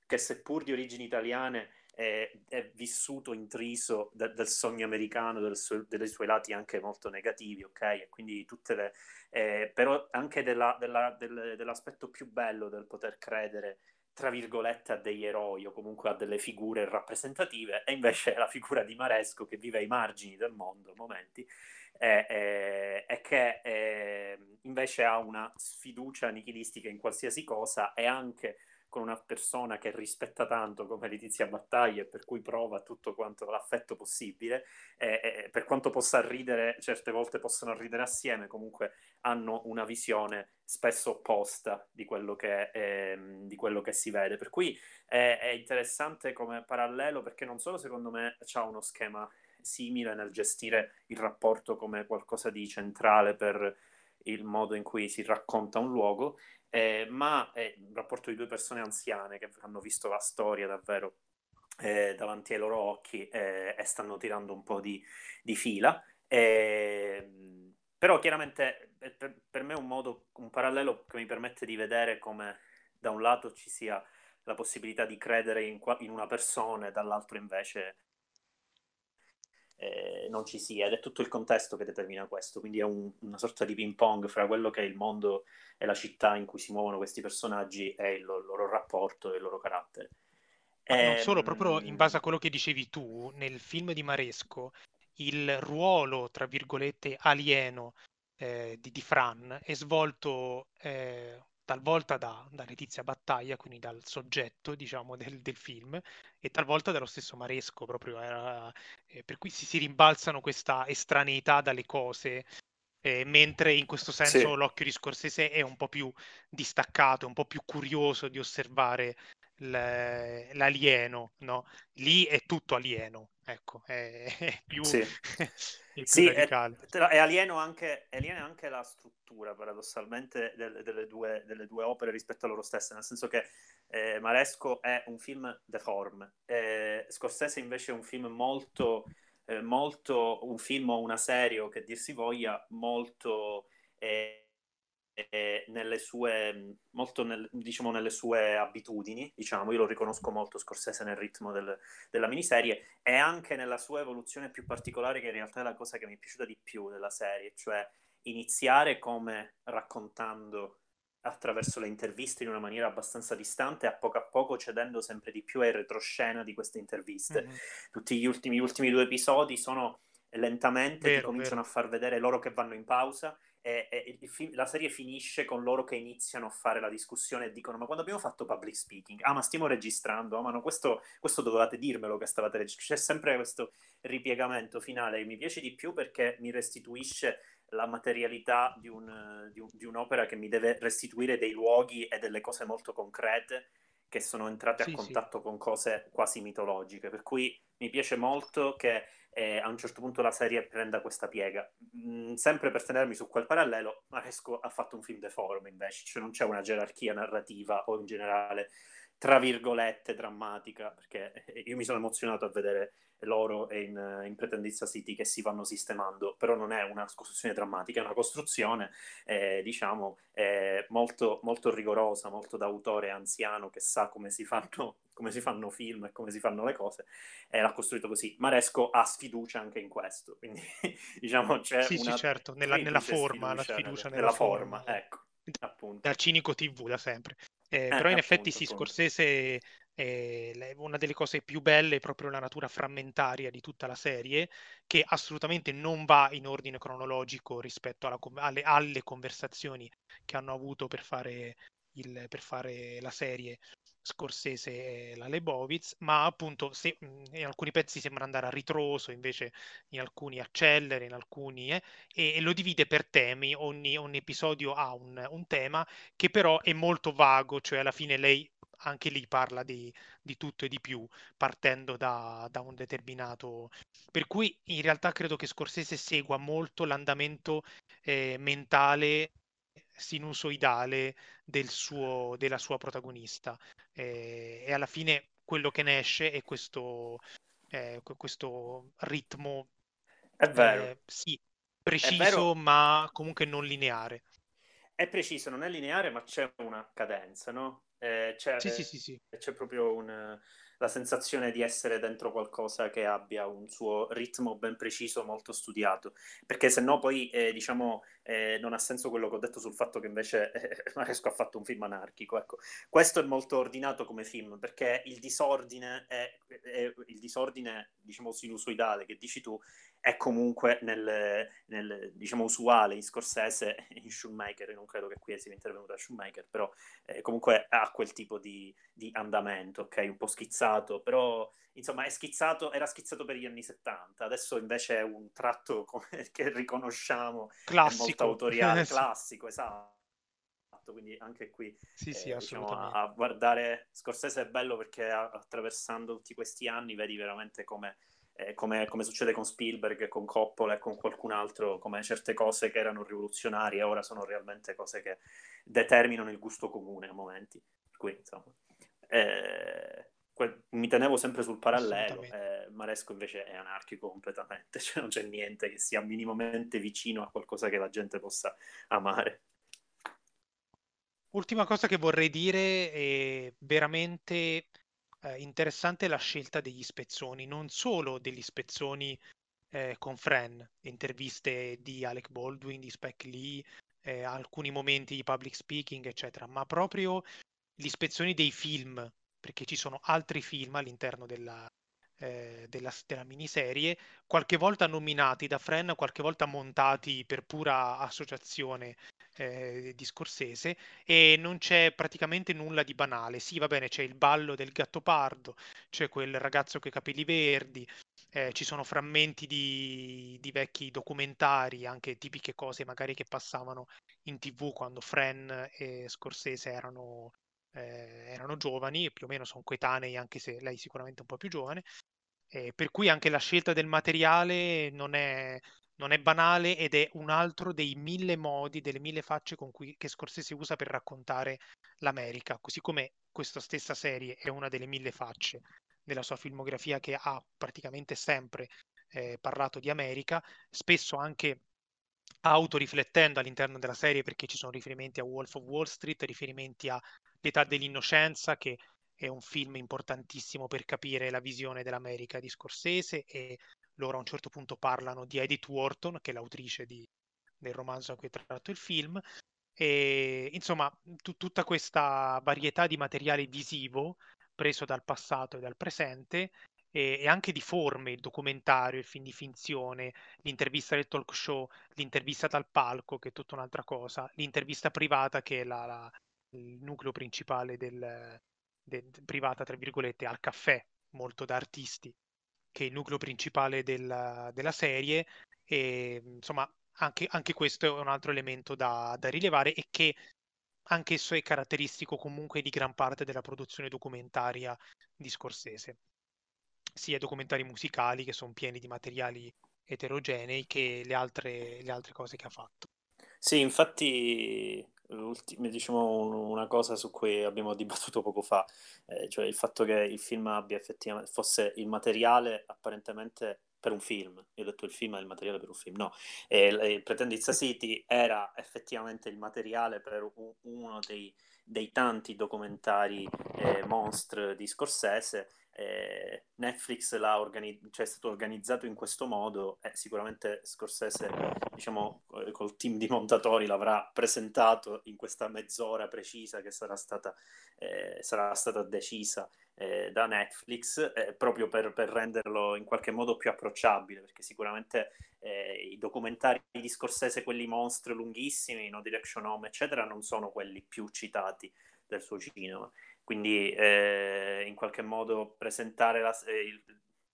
che seppur di origini italiane è, è vissuto intriso da, del sogno americano, del suo, dei suoi lati anche molto negativi, ok? E quindi tutte le... Eh, però anche della, della, del, dell'aspetto più bello del poter credere tra virgolette a degli eroi o comunque a delle figure rappresentative e invece la figura di Maresco che vive ai margini del mondo a momenti è che è, invece ha una sfiducia nichilistica in qualsiasi cosa e anche con una persona che rispetta tanto come Letizia Battaglia e per cui prova tutto quanto l'affetto possibile, e, e, per quanto possa ridere, certe volte possono ridere assieme, comunque hanno una visione spesso opposta di quello che, eh, di quello che si vede. Per cui è, è interessante come parallelo perché non solo secondo me c'ha uno schema simile nel gestire il rapporto come qualcosa di centrale per il modo in cui si racconta un luogo, eh, ma è un rapporto di due persone anziane che hanno visto la storia davvero eh, davanti ai loro occhi eh, e stanno tirando un po' di, di fila. Ehm, però chiaramente eh, per, per, me è un modo, un parallelo che mi permette di vedere come da un lato ci sia la possibilità di credere in, in una persona e dall'altro invece eh, non ci sia ed è tutto il contesto che determina questo, quindi è un, una sorta di ping pong fra quello che è il mondo e la città in cui si muovono questi personaggi e il, il loro rapporto e il loro carattere. Ma non solo, ehm, proprio in base a quello che dicevi tu, nel film di Maresco, il ruolo, tra virgolette, alieno eh, di, di, Fran è svolto eh, talvolta da, da, Letizia Battaglia, quindi dal soggetto diciamo, del, del, film, e talvolta dallo stesso Maresco, proprio era, eh, per cui si, si, rimbalzano questa estraneità dalle cose, eh, mentre in questo senso sì. l'occhio di Scorsese è un po' più distaccato, un po' più curioso di osservare l'alieno, no? Lì è tutto alieno, ecco, è, è più, sì. è più sì. È, è, alieno anche, è alieno anche la struttura, paradossalmente, delle, delle, due, delle, due, opere rispetto a loro stesse, nel senso che eh, Maresco è un film deforme, eh, Scorsese invece è un film molto, eh, molto, un film o una serie, o che dir si voglia, molto... Eh, nelle sue, molto nel, diciamo, nelle sue abitudini, diciamo, io lo riconosco molto Scorsese nel ritmo del, della miniserie e anche nella sua evoluzione più particolare che in realtà è la cosa che mi è piaciuta di più della serie, cioè iniziare come raccontando attraverso le interviste in una maniera abbastanza distante, a poco a poco cedendo sempre di più ai retroscena di queste interviste. Mm-hmm. Tutti gli ultimi, gli ultimi, due episodi sono lentamente, vero, cominciano vero. a far vedere loro che vanno in pausa e, e film, la serie finisce con loro che iniziano a fare la discussione e dicono ma quando abbiamo fatto public speaking? Ah ma stiamo registrando, ah ma no questo, questo dovevate dirmelo che stavate registrando, c'è sempre questo ripiegamento finale. E mi piace di più perché mi restituisce la materialità di, un, di, un, di, un'opera che mi deve restituire dei luoghi e delle cose molto concrete che sono entrate sì, a contatto sì. con cose quasi mitologiche, per cui mi piace molto che e a un certo punto la serie prenda questa piega. Mm, sempre per tenermi su quel parallelo, Maresco ha fatto un film deforme invece, cioè non c'è una gerarchia narrativa o in generale, tra virgolette, drammatica, perché io mi sono emozionato a vedere loro in, in Pretendizza City che si vanno sistemando, però non è una costruzione drammatica, è una costruzione, eh, diciamo, eh, molto, molto rigorosa, molto da autore anziano che sa come si fanno come si fanno film e come si fanno le cose, e l'ha costruito così. Maresco ha sfiducia anche in questo, quindi diciamo c'è sì, una sì, certo, nella, nella forma, la sfiducia nella, nella forma, forma, ecco, appunto. Da cinico TV da sempre. Eh, eh, però in appunto, effetti sì, appunto. Scorsese eh, una delle cose più belle è proprio la natura frammentaria di tutta la serie, che assolutamente non va in ordine cronologico rispetto alla, alle, alle, conversazioni che hanno avuto per fare, il, per fare la serie Scorsese la Lebowitz, ma appunto se, in alcuni pezzi sembra andare a ritroso, invece in alcuni accelera, in alcuni eh, e, e, lo divide per temi, ogni, ogni episodio ha un, un, tema che però è molto vago, cioè alla fine lei anche lì parla di, di tutto e di più, partendo da, da, un determinato... Per cui in realtà credo che Scorsese segua molto l'andamento eh, mentale sinusoidale del suo, della sua protagonista eh, e alla fine quello che ne esce è questo, eh, questo ritmo è vero. Eh, sì, preciso ma comunque non lineare è preciso, non è lineare ma c'è una cadenza no? Eh, c'è, sì, sì, sì, c'è proprio un la sensazione di essere dentro qualcosa che abbia un suo ritmo ben preciso, molto studiato. Perché se no poi, eh, diciamo, eh, non ha senso quello che ho detto sul fatto che invece eh, Maresco ha fatto un film anarchico. Ecco. Questo è molto ordinato come film, perché il disordine, è, è, il disordine diciamo, sinusoidale che dici tu, è comunque nel, nel, diciamo usuale in Scorsese, in Shoemaker, non credo che qui sia intervenuto a Shoemaker, però eh, comunque ha quel tipo di, di, andamento, ok? Un po' schizzato, però insomma è schizzato, era schizzato per gli anni 70, adesso invece è un tratto come, che riconosciamo, classico. molto autoriale, classico, esatto quindi anche qui sì, sì, eh, diciamo, a, a, guardare Scorsese è bello perché attraversando tutti questi anni vedi veramente come eh, come, come, succede con Spielberg, con Coppola e con qualcun altro, come certe cose che erano rivoluzionarie ora sono realmente cose che determinano il gusto comune a momenti. Per cui, insomma, eh, que- mi tenevo sempre sul parallelo, eh, Maresco invece è anarchico completamente, cioè non c'è niente che sia minimamente vicino a qualcosa che la gente possa amare. Ultima cosa che vorrei dire è veramente eh, interessante la scelta degli spezzoni, non solo degli spezzoni eh, con Fran, interviste di Alec Baldwin, di Spike Lee, eh, alcuni momenti di public speaking, eccetera, ma proprio gli spezzoni dei film, perché ci sono altri film all'interno della, eh, della, della, miniserie, qualche volta nominati da Fran, qualche volta montati per pura associazione eh, di Scorsese e non c'è praticamente nulla di banale. Sì, va bene, c'è il ballo del gattopardo, c'è quel ragazzo con i capelli verdi, eh, ci sono frammenti di, di, vecchi documentari, anche tipiche cose magari che passavano in tv quando Fran e Scorsese erano, eh, erano giovani, più o meno sono coetanei, anche se lei sicuramente un po' più giovane. Eh, per cui anche la scelta del materiale non è, non è banale ed è un altro dei mille modi, delle mille facce con cui che Scorsese usa per raccontare l'America, così come questa stessa serie è una delle mille facce della sua filmografia che ha praticamente sempre eh, parlato di America, spesso anche autoriflettendo all'interno della serie perché ci sono riferimenti a Wolf of Wall Street, riferimenti a L'età dell'innocenza che è un film importantissimo per capire la visione dell'America di Scorsese e loro a un certo punto parlano di Edith Wharton, che è l'autrice di, del romanzo a cui è tratto il film. E insomma, t- tutta questa varietà di materiale visivo preso dal passato e dal presente e, e, anche di forme, il documentario, il film di finzione, l'intervista del talk show, l'intervista dal palco, che è tutta un'altra cosa, l'intervista privata, che è la, la, il nucleo principale del, del, privata, tra virgolette, al caffè, molto da artisti che è il nucleo principale della, della serie e insomma anche, anche, questo è un altro elemento da, da rilevare e che anch'esso è caratteristico comunque di gran parte della produzione documentaria di Scorsese, sia documentari musicali che sono pieni di materiali eterogenei che le altre, le altre cose che ha fatto. Sì, infatti diciamo una cosa su cui abbiamo dibattuto poco fa, eh, cioè il fatto che il film abbia effettivamente fosse il materiale apparentemente per un film. Io ho detto il film è il materiale per un film, no. E, e Pretend It's a City era effettivamente il materiale per un, uno dei, dei, tanti documentari eh, monstre di Scorsese eh, Netflix l'ha organi- cioè è stato organizzato in questo modo e sicuramente Scorsese diciamo eh, col team di montatori l'avrà presentato in questa mezz'ora precisa che sarà stata, eh, sarà stata decisa eh, da Netflix eh, proprio per, per, renderlo in qualche modo più approcciabile perché sicuramente eh, i documentari di Scorsese quelli mostri lunghissimi No Direction Home eccetera non sono quelli più citati del suo cinema quindi eh, in qualche modo presentare la, eh, il,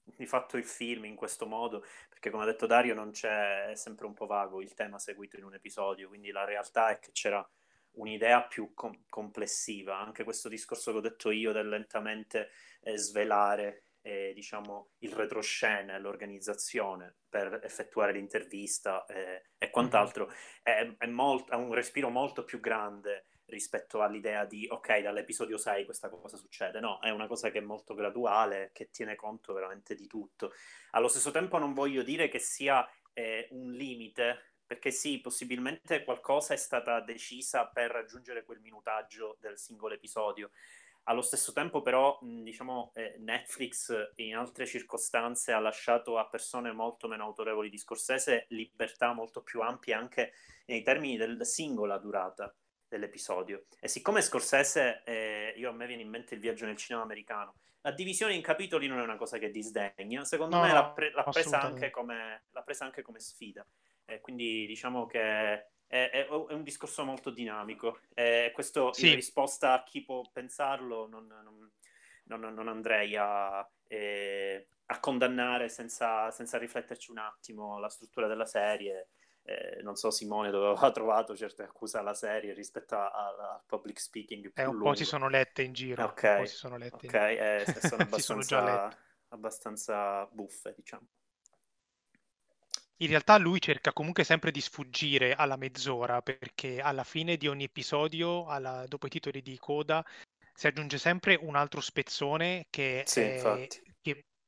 di fatto il film in questo modo, perché come ha detto Dario non c'è, è sempre un po' vago il tema seguito in un episodio, quindi la realtà è che c'era un'idea più com- complessiva, anche questo discorso che ho detto io del lentamente eh, svelare eh, diciamo, il retroscena e l'organizzazione per effettuare l'intervista eh, e quant'altro, mm-hmm. è, è, molt- ha un respiro molto più grande rispetto all'idea di ok, dall'episodio 6 questa cosa succede. No, è una cosa che è molto graduale, che tiene conto veramente di tutto. Allo stesso tempo non voglio dire che sia eh, un limite, perché sì, possibilmente qualcosa è stata decisa per raggiungere quel minutaggio del singolo episodio. Allo stesso tempo, però, diciamo, eh, Netflix in altre circostanze ha lasciato a persone molto meno autorevoli di Scorsese libertà molto più ampie anche nei termini del singola durata dell'episodio. E siccome Scorsese, eh, io a me viene in mente il viaggio nel cinema americano, la divisione in capitoli non è una cosa che disdegna, secondo no, me l'ha, pre- l'ha, presa anche come, l'ha presa anche come sfida. Eh, quindi diciamo che è, è, un discorso molto dinamico. E questo sì. in risposta a chi può pensarlo non, non, non, non andrei a, eh, a condannare senza, senza, rifletterci un attimo la struttura della serie. Eh, non so Simone dove aveva trovato certe accuse alla serie rispetto al public speaking eh, un lungo. po' si sono lette in giro ok, si sono lette okay. Eh, sono abbastanza, sono abbastanza buffe diciamo in realtà lui cerca comunque sempre di sfuggire alla mezz'ora perché alla fine di ogni episodio, alla, dopo i titoli di coda, si aggiunge sempre un altro spezzone che, sì, è,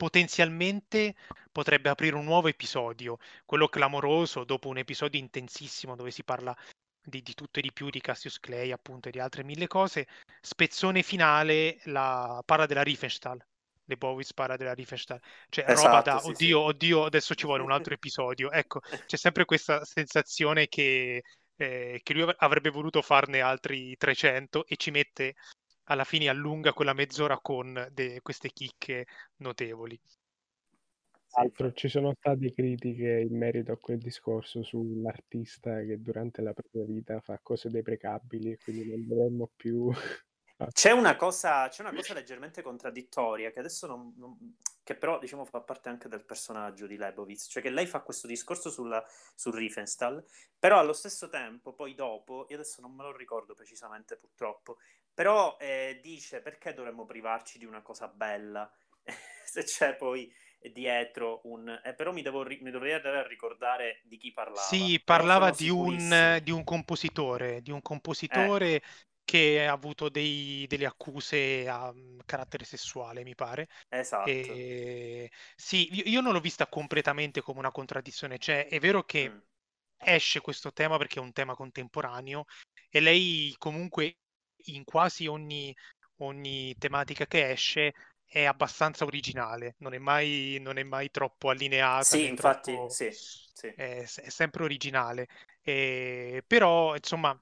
potenzialmente potrebbe aprire un nuovo episodio, quello clamoroso dopo un episodio intensissimo dove si parla di, di, tutto e di più di Cassius Clay appunto e di altre mille cose spezzone finale la parla della Riefenstahl le Bowie spara della Riefenstahl cioè esatto, roba da sì, oddio sì. oddio adesso ci vuole un altro episodio ecco c'è sempre questa sensazione che, eh, che lui avrebbe voluto farne altri 300 e ci mette alla fine allunga quella mezz'ora con de- queste chicche notevoli. Altro, ci sono state critiche in merito a quel discorso sull'artista che durante la propria vita fa cose deprecabili e quindi non dovremmo più c'è una, cosa, c'è una cosa leggermente contraddittoria che adesso non, non, che però diciamo fa parte anche del personaggio di Lebowitz, cioè che lei fa questo discorso sulla, su Riefenstahl, però allo stesso tempo, poi dopo, io adesso non me lo ricordo precisamente purtroppo, però eh, dice perché dovremmo privarci di una cosa bella se c'è poi dietro un... Eh, però mi, devo, mi dovrei andare a ricordare di chi parlava. Sì, parlava di un, di un, compositore, di un compositore eh che ha avuto dei, delle accuse a mm, carattere sessuale, mi pare. Esatto. E, sì, io, io, non l'ho vista completamente come una contraddizione, cioè è vero che mm. esce questo tema perché è un tema contemporaneo e lei comunque in quasi ogni, ogni tematica che esce è abbastanza originale, non è mai, non è mai troppo allineata. Sì, infatti, troppo, sì, sì. È, è, sempre originale. E, però, insomma,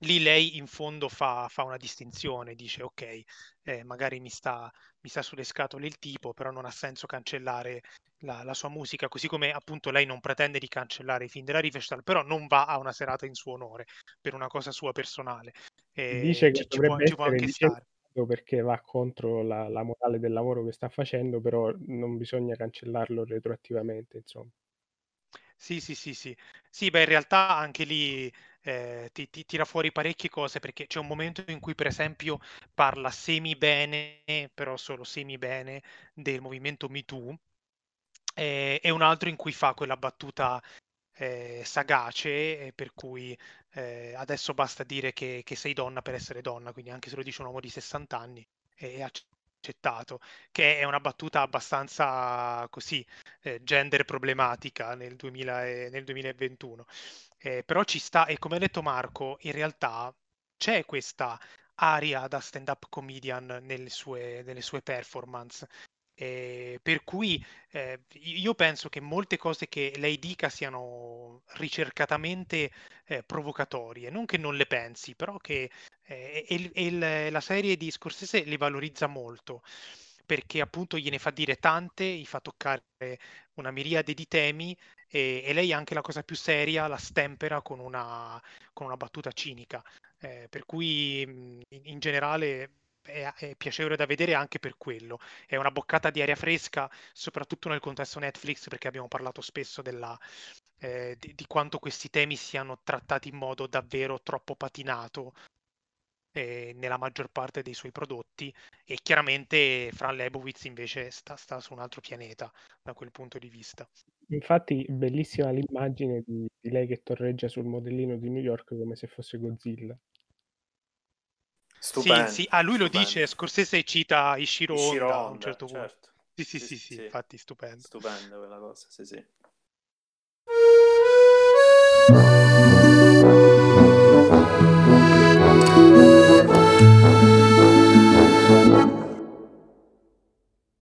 lì lei in fondo fa, fa una distinzione, dice ok, eh, magari mi sta, mi sta, sulle scatole il tipo, però non ha senso cancellare la, la, sua musica, così come appunto lei non pretende di cancellare i film della Riefenstahl, però non va a una serata in suo onore per una cosa sua personale. Eh, dice che ci, può, ci può anche stare perché va contro la, la, morale del lavoro che sta facendo, però non bisogna cancellarlo retroattivamente, insomma. Sì, sì, sì, sì. Sì, beh, in realtà anche lì eh, ti, ti, tira fuori parecchie cose perché c'è un momento in cui per esempio parla semi bene, però solo semi bene, del movimento MeToo eh, e un altro in cui fa quella battuta eh, sagace per cui eh, adesso basta dire che, che, sei donna per essere donna, quindi anche se lo dice un uomo di 60 anni è accettato, che è una battuta abbastanza così eh, gender problematica nel, 2000 e, nel 2021. Eh, però ci sta, e come ha detto Marco, in realtà c'è questa aria da stand-up comedian nelle sue, nelle sue performance. Eh, per cui eh, io penso che molte cose che lei dica siano ricercatamente eh, provocatorie, non che non le pensi, però che eh, e, e la serie di Scorsese le valorizza molto perché appunto gliene fa dire tante, gli fa toccare una miriade di temi e, e lei anche la cosa più seria la stempera con una, con una battuta cinica. Eh, per cui in, in generale è, è, piacevole da vedere anche per quello. È una boccata di aria fresca, soprattutto nel contesto Netflix, perché abbiamo parlato spesso della, eh, di, di, quanto questi temi siano trattati in modo davvero troppo patinato eh, nella maggior parte dei suoi prodotti e chiaramente Fran Lebowitz invece sta, sta, su un altro pianeta da quel punto di vista. Infatti bellissima l'immagine di, di lei che torreggia sul modellino di New York come se fosse Godzilla. Stupendo, sì, sì. Ah, lui stupendo. lo dice, Scorsese cita Ishiro, Ishiro Honda, a un certo punto. Certo. Sì, sì, sì, sì, sì, infatti stupendo. Stupendo quella cosa, sì, sì.